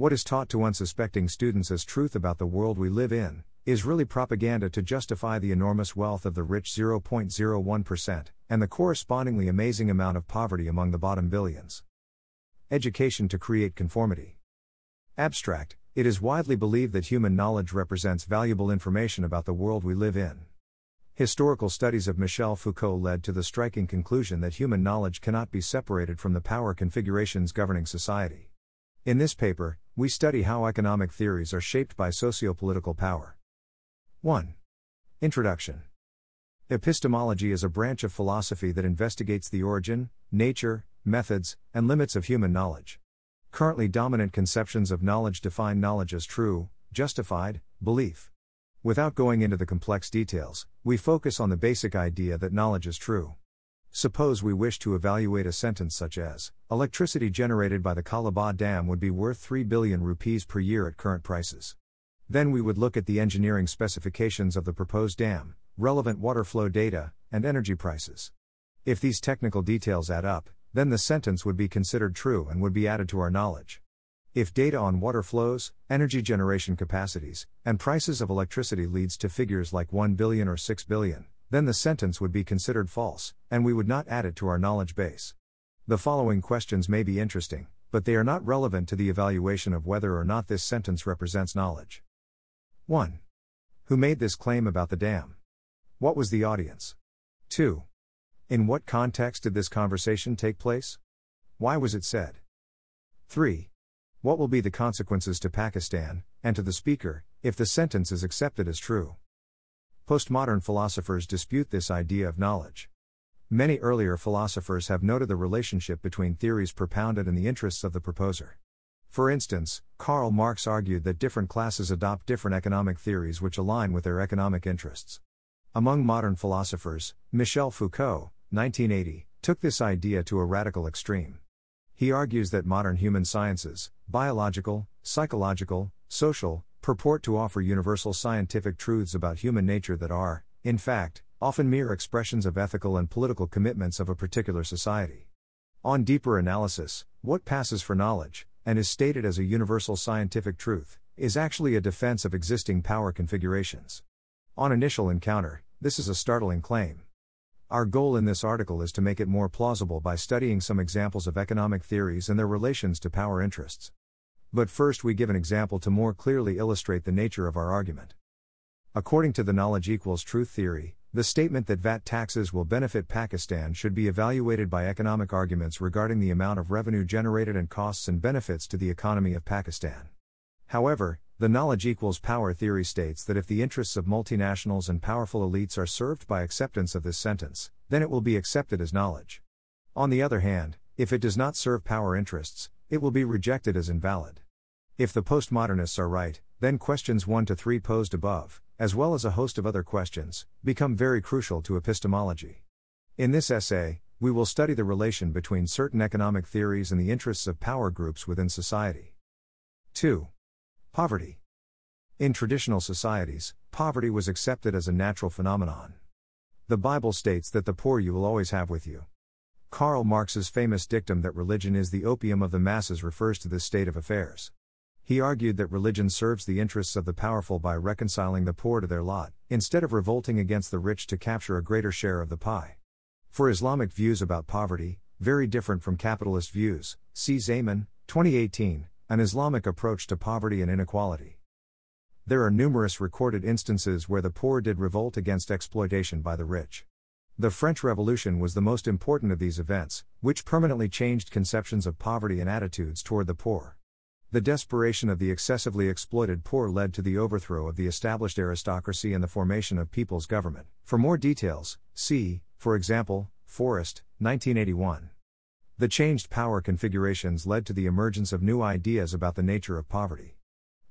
What is taught to unsuspecting students as truth about the world we live in is really propaganda to justify the enormous wealth of the rich 0.01% and the correspondingly amazing amount of poverty among the bottom billions. Education to create conformity. Abstract It is widely believed that human knowledge represents valuable information about the world we live in. Historical studies of Michel Foucault led to the striking conclusion that human knowledge cannot be separated from the power configurations governing society. In this paper, we study how economic theories are shaped by socio-political power. 1. Introduction Epistemology is a branch of philosophy that investigates the origin, nature, methods, and limits of human knowledge. Currently dominant conceptions of knowledge define knowledge as true, justified, belief. Without going into the complex details, we focus on the basic idea that knowledge is true. Suppose we wish to evaluate a sentence such as Electricity generated by the Kalabagh Dam would be worth 3 billion rupees per year at current prices. Then we would look at the engineering specifications of the proposed dam, relevant water flow data, and energy prices. If these technical details add up, then the sentence would be considered true and would be added to our knowledge. If data on water flows, energy generation capacities, and prices of electricity leads to figures like 1 billion or 6 billion, then the sentence would be considered false, and we would not add it to our knowledge base. The following questions may be interesting, but they are not relevant to the evaluation of whether or not this sentence represents knowledge. 1. Who made this claim about the dam? What was the audience? 2. In what context did this conversation take place? Why was it said? 3. What will be the consequences to Pakistan, and to the speaker, if the sentence is accepted as true? Postmodern philosophers dispute this idea of knowledge. Many earlier philosophers have noted the relationship between theories propounded and the interests of the proposer. For instance, Karl Marx argued that different classes adopt different economic theories which align with their economic interests. Among modern philosophers, Michel Foucault, 1980, took this idea to a radical extreme. He argues that modern human sciences, biological, psychological, social, purport to offer universal scientific truths about human nature that are, in fact, often mere expressions of ethical and political commitments of a particular society. On deeper analysis, what passes for knowledge, and is stated as a universal scientific truth, is actually a defense of existing power configurations. On initial encounter, this is a startling claim. Our goal in this article is to make it more plausible by studying some examples of economic theories and their relations to power interests. But first, we give an example to more clearly illustrate the nature of our argument. According to the knowledge equals truth theory, the statement that VAT taxes will benefit Pakistan should be evaluated by economic arguments regarding the amount of revenue generated and costs and benefits to the economy of Pakistan. However, the knowledge equals power theory states that if the interests of multinationals and powerful elites are served by acceptance of this sentence, then it will be accepted as knowledge. On the other hand, if it does not serve power interests, it will be rejected as invalid. If the postmodernists are right, then questions 1 to 3 posed above, as well as a host of other questions, become very crucial to epistemology. In this essay, we will study the relation between certain economic theories and the interests of power groups within society. 2. Poverty. In traditional societies, poverty was accepted as a natural phenomenon. The Bible states that the poor you will always have with you. Karl Marx's famous dictum that religion is the opium of the masses refers to this state of affairs. He argued that religion serves the interests of the powerful by reconciling the poor to their lot, instead of revolting against the rich to capture a greater share of the pie. For Islamic views about poverty, very different from capitalist views, see Zaman, 2018, an Islamic approach to poverty and inequality. There are numerous recorded instances where the poor did revolt against exploitation by the rich. The French Revolution was the most important of these events, which permanently changed conceptions of poverty and attitudes toward the poor. The desperation of the excessively exploited poor led to the overthrow of the established aristocracy and the formation of people's government. For more details, see, for example, Forrest, 1981. The changed power configurations led to the emergence of new ideas about the nature of poverty.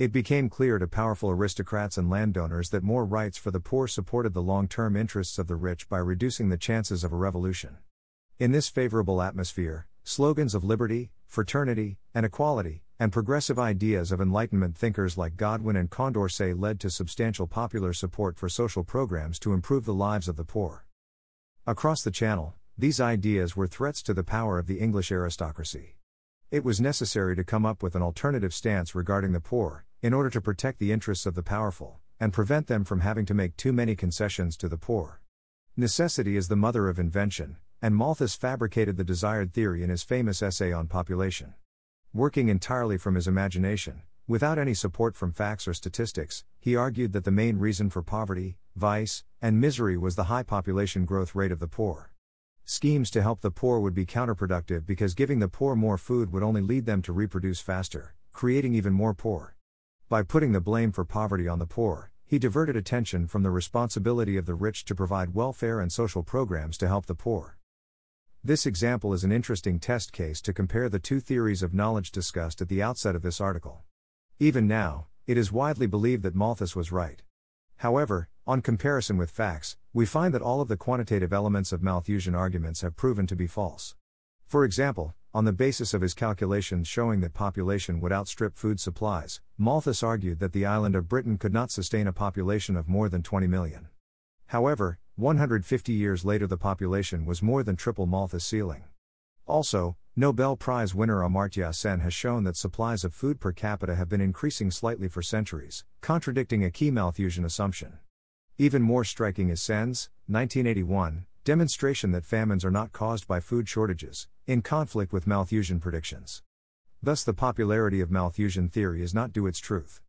It became clear to powerful aristocrats and landowners that more rights for the poor supported the long term interests of the rich by reducing the chances of a revolution. In this favorable atmosphere, slogans of liberty, fraternity, and equality, and progressive ideas of Enlightenment thinkers like Godwin and Condorcet led to substantial popular support for social programs to improve the lives of the poor. Across the Channel, these ideas were threats to the power of the English aristocracy. It was necessary to come up with an alternative stance regarding the poor, in order to protect the interests of the powerful, and prevent them from having to make too many concessions to the poor. Necessity is the mother of invention, and Malthus fabricated the desired theory in his famous essay on population. Working entirely from his imagination, without any support from facts or statistics, he argued that the main reason for poverty, vice, and misery was the high population growth rate of the poor. Schemes to help the poor would be counterproductive because giving the poor more food would only lead them to reproduce faster, creating even more poor. By putting the blame for poverty on the poor, he diverted attention from the responsibility of the rich to provide welfare and social programs to help the poor. This example is an interesting test case to compare the two theories of knowledge discussed at the outset of this article. Even now, it is widely believed that Malthus was right. However, on comparison with facts, we find that all of the quantitative elements of Malthusian arguments have proven to be false. For example, on the basis of his calculations showing that population would outstrip food supplies, Malthus argued that the island of Britain could not sustain a population of more than 20 million. However, 150 years later the population was more than triple Malthus' ceiling. Also, Nobel Prize winner Amartya Sen has shown that supplies of food per capita have been increasing slightly for centuries, contradicting a key Malthusian assumption. Even more striking is Sen's, 1981, demonstration that famines are not caused by food shortages, in conflict with Malthusian predictions. Thus, the popularity of Malthusian theory is not due its truth.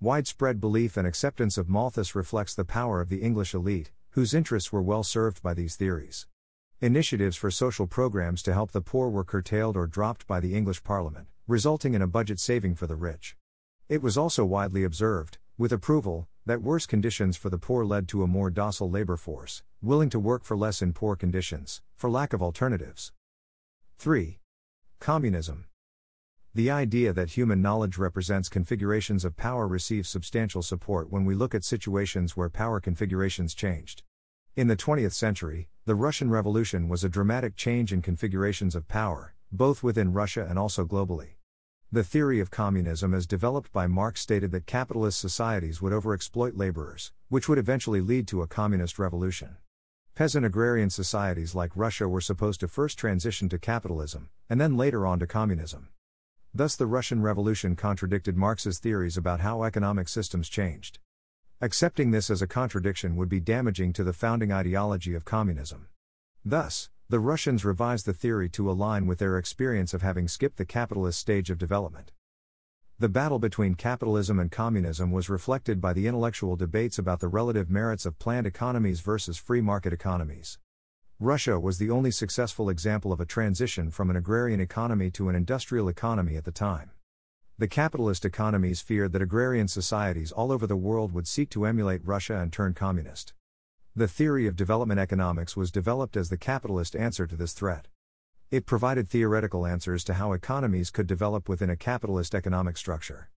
Widespread belief and acceptance of Malthus reflects the power of the English elite, whose interests were well served by these theories. Initiatives for social programs to help the poor were curtailed or dropped by the English Parliament, resulting in a budget saving for the rich. It was also widely observed, with approval, that worse conditions for the poor led to a more docile labor force, willing to work for less in poor conditions, for lack of alternatives. 3. Communism. The idea that human knowledge represents configurations of power receives substantial support when we look at situations where power configurations changed. In the 20th century, the Russian Revolution was a dramatic change in configurations of power, both within Russia and also globally. The theory of communism as developed by Marx stated that capitalist societies would overexploit laborers, which would eventually lead to a communist revolution. Peasant agrarian societies like Russia were supposed to first transition to capitalism, and then later on to communism. Thus, the Russian Revolution contradicted Marx's theories about how economic systems changed. Accepting this as a contradiction would be damaging to the founding ideology of communism. Thus, the Russians revised the theory to align with their experience of having skipped the capitalist stage of development. The battle between capitalism and communism was reflected by the intellectual debates about the relative merits of planned economies versus free market economies. Russia was the only successful example of a transition from an agrarian economy to an industrial economy at the time. The capitalist economies feared that agrarian societies all over the world would seek to emulate Russia and turn communist. The theory of development economics was developed as the capitalist answer to this threat. It provided theoretical answers to how economies could develop within a capitalist economic structure.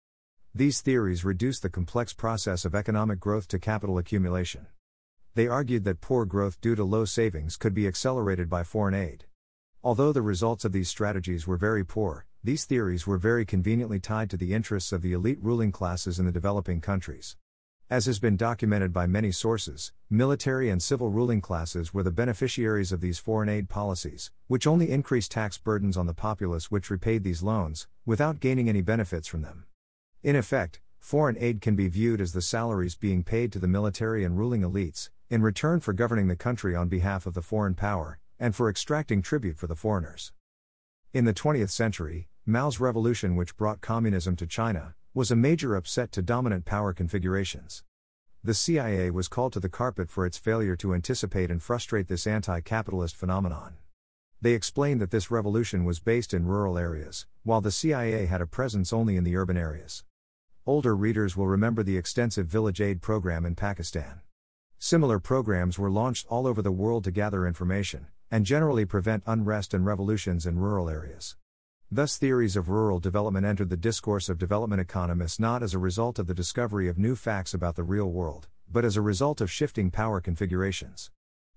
These theories reduced the complex process of economic growth to capital accumulation. They argued that poor growth due to low savings could be accelerated by foreign aid. Although the results of these strategies were very poor, these theories were very conveniently tied to the interests of the elite ruling classes in the developing countries. As has been documented by many sources, military and civil ruling classes were the beneficiaries of these foreign aid policies, which only increased tax burdens on the populace which repaid these loans, without gaining any benefits from them. In effect, foreign aid can be viewed as the salaries being paid to the military and ruling elites, in return for governing the country on behalf of the foreign power, and for extracting tribute for the foreigners. In the 20th century, Mao's revolution, which brought communism to China, was a major upset to dominant power configurations. The CIA was called to the carpet for its failure to anticipate and frustrate this anti capitalist phenomenon. They explained that this revolution was based in rural areas, while the CIA had a presence only in the urban areas. Older readers will remember the extensive village aid program in Pakistan. Similar programs were launched all over the world to gather information, and generally prevent unrest and revolutions in rural areas. Thus, theories of rural development entered the discourse of development economists not as a result of the discovery of new facts about the real world, but as a result of shifting power configurations.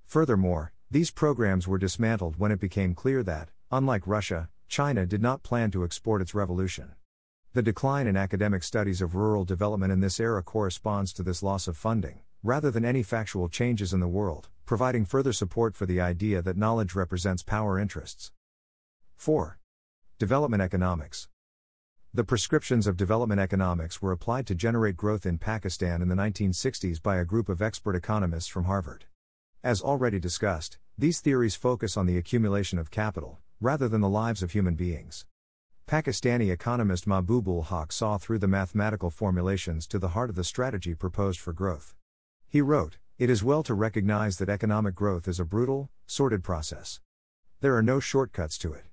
Furthermore, these programs were dismantled when it became clear that, unlike Russia, China did not plan to export its revolution. The decline in academic studies of rural development in this era corresponds to this loss of funding, rather than any factual changes in the world, providing further support for the idea that knowledge represents power interests. 4. Development Economics The prescriptions of development economics were applied to generate growth in Pakistan in the 1960s by a group of expert economists from Harvard. As already discussed, these theories focus on the accumulation of capital, rather than the lives of human beings. Pakistani economist Mahbub-ul Haq saw through the mathematical formulations to the heart of the strategy proposed for growth. He wrote, It is well to recognize that economic growth is a brutal, sordid process. There are no shortcuts to it.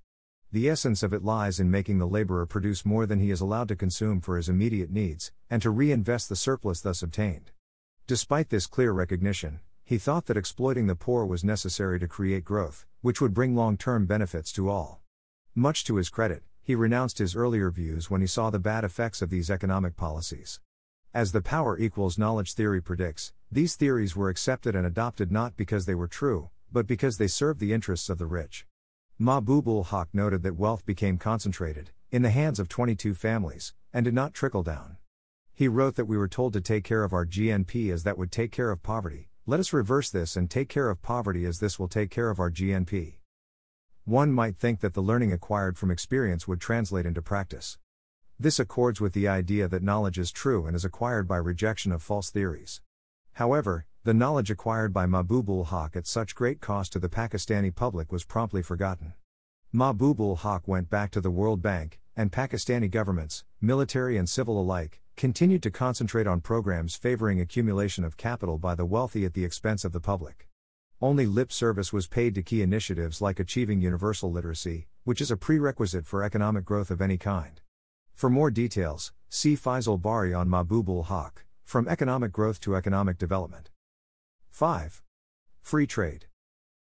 The essence of it lies in making the laborer produce more than he is allowed to consume for his immediate needs, and to reinvest the surplus thus obtained. Despite this clear recognition, he thought that exploiting the poor was necessary to create growth, which would bring long term benefits to all. Much to his credit, he renounced his earlier views when he saw the bad effects of these economic policies. As the power equals knowledge theory predicts, these theories were accepted and adopted not because they were true, but because they served the interests of the rich. Mahbub-ul Haq noted that wealth became concentrated, in the hands of 22 families, and did not trickle down. He wrote that we were told to take care of our GNP as that would take care of poverty, let us reverse this and take care of poverty as this will take care of our GNP. One might think that the learning acquired from experience would translate into practice. This accords with the idea that knowledge is true and is acquired by rejection of false theories. However, the knowledge acquired by Mahbub-ul Haq at such great cost to the Pakistani public was promptly forgotten. Mahbub-ul Haq went back to the World Bank, and Pakistani governments, military and civil alike, continued to concentrate on programs favoring accumulation of capital by the wealthy at the expense of the public. Only lip service was paid to key initiatives like achieving universal literacy, which is a prerequisite for economic growth of any kind. For more details, see Faisal Bari on Mahbub-ul Haq, From Economic Growth to Economic Development. 5. Free Trade.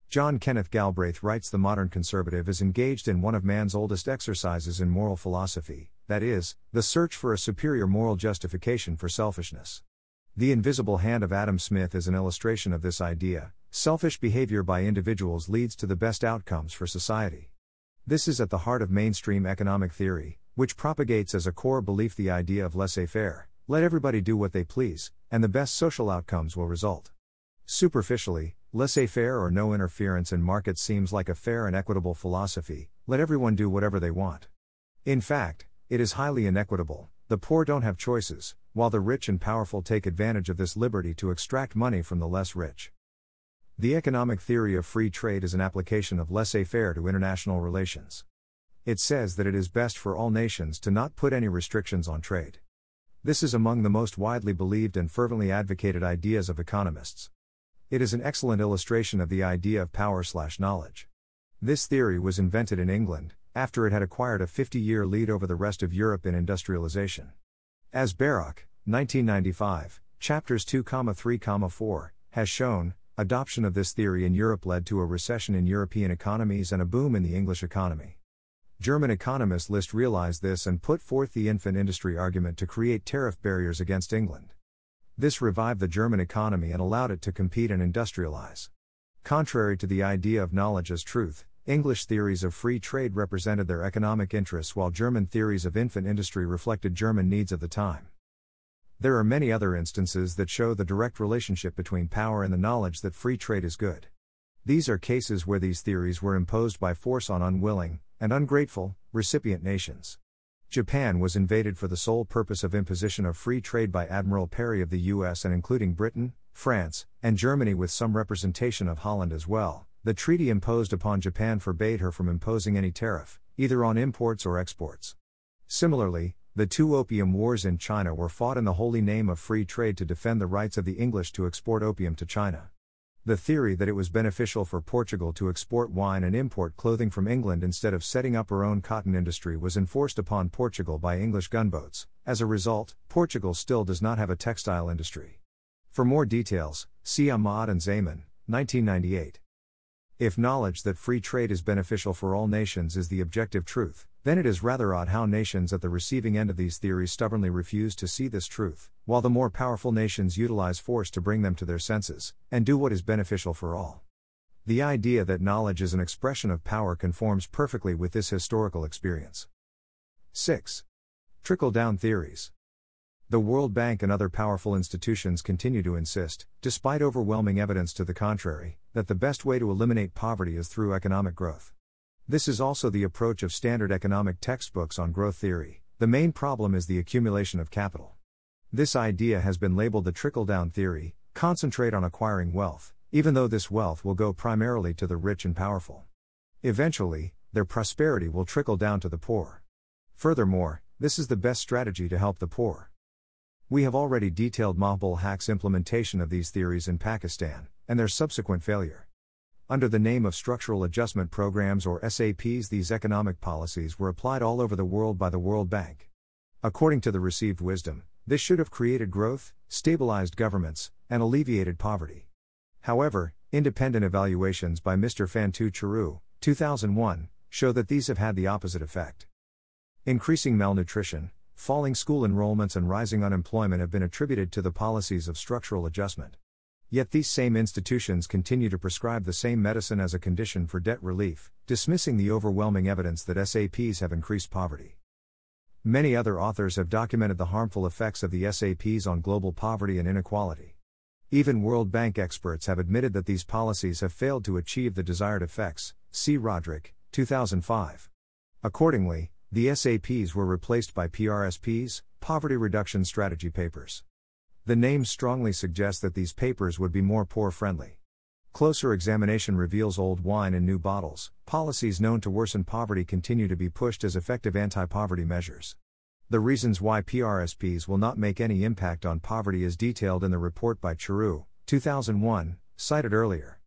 John Kenneth Galbraith writes The modern conservative is engaged in one of man's oldest exercises in moral philosophy, that is, the search for a superior moral justification for selfishness. The Invisible Hand of Adam Smith is an illustration of this idea. Selfish behavior by individuals leads to the best outcomes for society. This is at the heart of mainstream economic theory, which propagates as a core belief the idea of laissez faire let everybody do what they please, and the best social outcomes will result. Superficially, laissez faire or no interference in markets seems like a fair and equitable philosophy let everyone do whatever they want. In fact, it is highly inequitable. The poor don't have choices, while the rich and powerful take advantage of this liberty to extract money from the less rich. The economic theory of free trade is an application of laissez faire to international relations. It says that it is best for all nations to not put any restrictions on trade. This is among the most widely believed and fervently advocated ideas of economists. It is an excellent illustration of the idea of power slash knowledge. This theory was invented in England, after it had acquired a 50 year lead over the rest of Europe in industrialization. As Bairoch, 1995, chapters 2, 3, 4, has shown, adoption of this theory in Europe led to a recession in European economies and a boom in the English economy. German economist List realized this and put forth the infant industry argument to create tariff barriers against England. This revived the German economy and allowed it to compete and industrialize. Contrary to the idea of knowledge as truth, English theories of free trade represented their economic interests while German theories of infant industry reflected German needs of the time. There are many other instances that show the direct relationship between power and the knowledge that free trade is good. These are cases where these theories were imposed by force on unwilling, and ungrateful, recipient nations. Japan was invaded for the sole purpose of imposition of free trade by Admiral Perry of the US and including Britain, France, and Germany with some representation of Holland as well, the treaty imposed upon Japan forbade her from imposing any tariff, either on imports or exports. Similarly, the two opium wars in China were fought in the holy name of free trade to defend the rights of the English to export opium to China. The theory that it was beneficial for Portugal to export wine and import clothing from England instead of setting up her own cotton industry was enforced upon Portugal by English gunboats. As a result, Portugal still does not have a textile industry. For more details, see Ahmad and Zaman, 1998. If knowledge that free trade is beneficial for all nations is the objective truth, then it is rather odd how nations at the receiving end of these theories stubbornly refuse to see this truth, while the more powerful nations utilize force to bring them to their senses, and do what is beneficial for all. The idea that knowledge is an expression of power conforms perfectly with this historical experience. 6. Trickle down theories. The World Bank and other powerful institutions continue to insist, despite overwhelming evidence to the contrary, that the best way to eliminate poverty is through economic growth. This is also the approach of standard economic textbooks on growth theory. The main problem is the accumulation of capital. This idea has been labeled the trickle down theory concentrate on acquiring wealth, even though this wealth will go primarily to the rich and powerful. Eventually, their prosperity will trickle down to the poor. Furthermore, this is the best strategy to help the poor. We have already detailed Mahbul implementation of these theories in Pakistan, and their subsequent failure. Under the name of Structural Adjustment Programs or SAPs, these economic policies were applied all over the world by the World Bank. According to the received wisdom, this should have created growth, stabilized governments, and alleviated poverty. However, independent evaluations by Mr. Fantu Cheru, 2001, show that these have had the opposite effect. Increasing malnutrition, falling school enrollments, and rising unemployment have been attributed to the policies of structural adjustment. Yet these same institutions continue to prescribe the same medicine as a condition for debt relief, dismissing the overwhelming evidence that SAPs have increased poverty. Many other authors have documented the harmful effects of the SAPs on global poverty and inequality. Even World Bank experts have admitted that these policies have failed to achieve the desired effects. See Rodrik, 2005. Accordingly, the SAPs were replaced by PRSPs, Poverty Reduction Strategy Papers. The name strongly suggests that these papers would be more poor friendly. Closer examination reveals old wine in new bottles. Policies known to worsen poverty continue to be pushed as effective anti poverty measures. The reasons why PRSPs will not make any impact on poverty is detailed in the report by Cheru, 2001, cited earlier.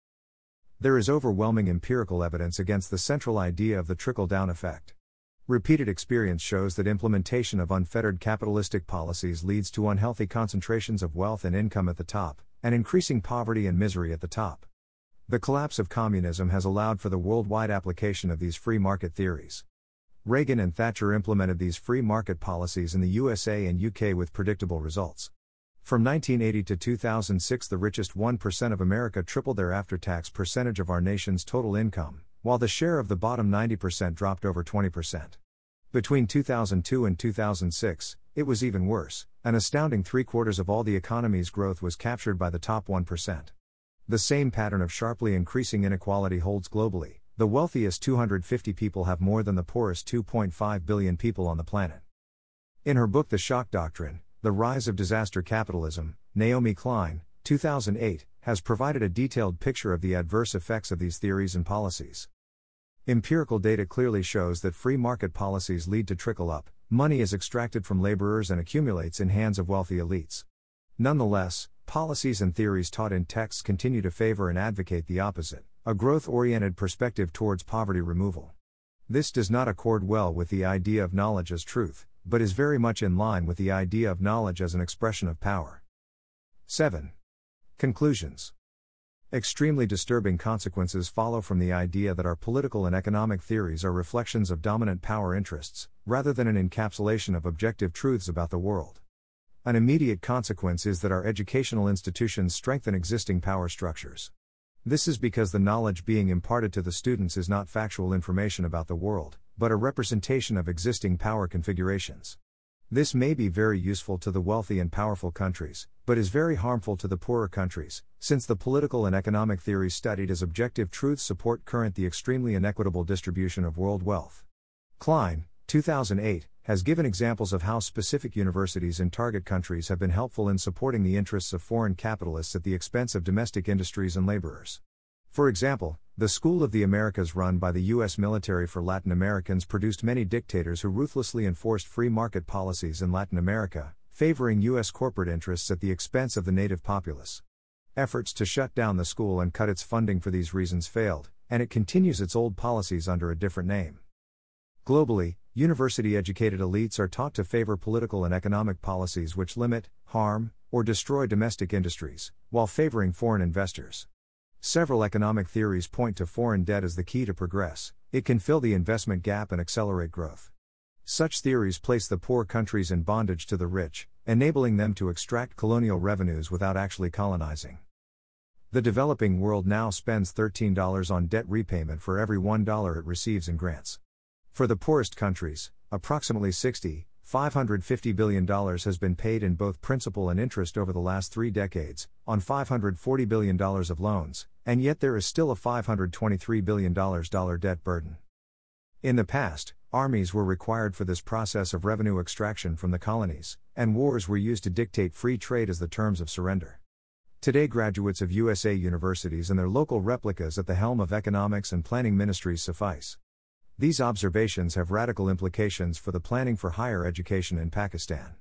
There is overwhelming empirical evidence against the central idea of the trickle down effect. Repeated experience shows that implementation of unfettered capitalistic policies leads to unhealthy concentrations of wealth and income at the top, and increasing poverty and misery at the top. The collapse of communism has allowed for the worldwide application of these free market theories. Reagan and Thatcher implemented these free market policies in the USA and UK with predictable results. From 1980 to 2006, the richest 1% of America tripled their after tax percentage of our nation's total income, while the share of the bottom 90% dropped over 20%. Between 2002 and 2006, it was even worse. An astounding three quarters of all the economy's growth was captured by the top 1%. The same pattern of sharply increasing inequality holds globally. The wealthiest 250 people have more than the poorest 2.5 billion people on the planet. In her book The Shock Doctrine The Rise of Disaster Capitalism, Naomi Klein, 2008, has provided a detailed picture of the adverse effects of these theories and policies. Empirical data clearly shows that free market policies lead to trickle up, money is extracted from laborers and accumulates in hands of wealthy elites. Nonetheless, policies and theories taught in texts continue to favor and advocate the opposite a growth oriented perspective towards poverty removal. This does not accord well with the idea of knowledge as truth, but is very much in line with the idea of knowledge as an expression of power. 7. Conclusions Extremely disturbing consequences follow from the idea that our political and economic theories are reflections of dominant power interests, rather than an encapsulation of objective truths about the world. An immediate consequence is that our educational institutions strengthen existing power structures. This is because the knowledge being imparted to the students is not factual information about the world, but a representation of existing power configurations. This may be very useful to the wealthy and powerful countries, but is very harmful to the poorer countries, since the political and economic theories studied as objective truths support current the extremely inequitable distribution of world wealth. Klein, 2008, has given examples of how specific universities in target countries have been helpful in supporting the interests of foreign capitalists at the expense of domestic industries and laborers. For example, the School of the Americas run by the U.S. military for Latin Americans produced many dictators who ruthlessly enforced free market policies in Latin America, favoring U.S. corporate interests at the expense of the native populace. Efforts to shut down the school and cut its funding for these reasons failed, and it continues its old policies under a different name. Globally, university educated elites are taught to favor political and economic policies which limit, harm, or destroy domestic industries, while favoring foreign investors. Several economic theories point to foreign debt as the key to progress, it can fill the investment gap and accelerate growth. Such theories place the poor countries in bondage to the rich, enabling them to extract colonial revenues without actually colonizing. The developing world now spends $13 on debt repayment for every $1 it receives in grants. For the poorest countries, approximately 60, $550 billion has been paid in both principal and interest over the last three decades, on $540 billion of loans, and yet there is still a $523 billion debt burden. In the past, armies were required for this process of revenue extraction from the colonies, and wars were used to dictate free trade as the terms of surrender. Today, graduates of USA universities and their local replicas at the helm of economics and planning ministries suffice. These observations have radical implications for the planning for higher education in Pakistan.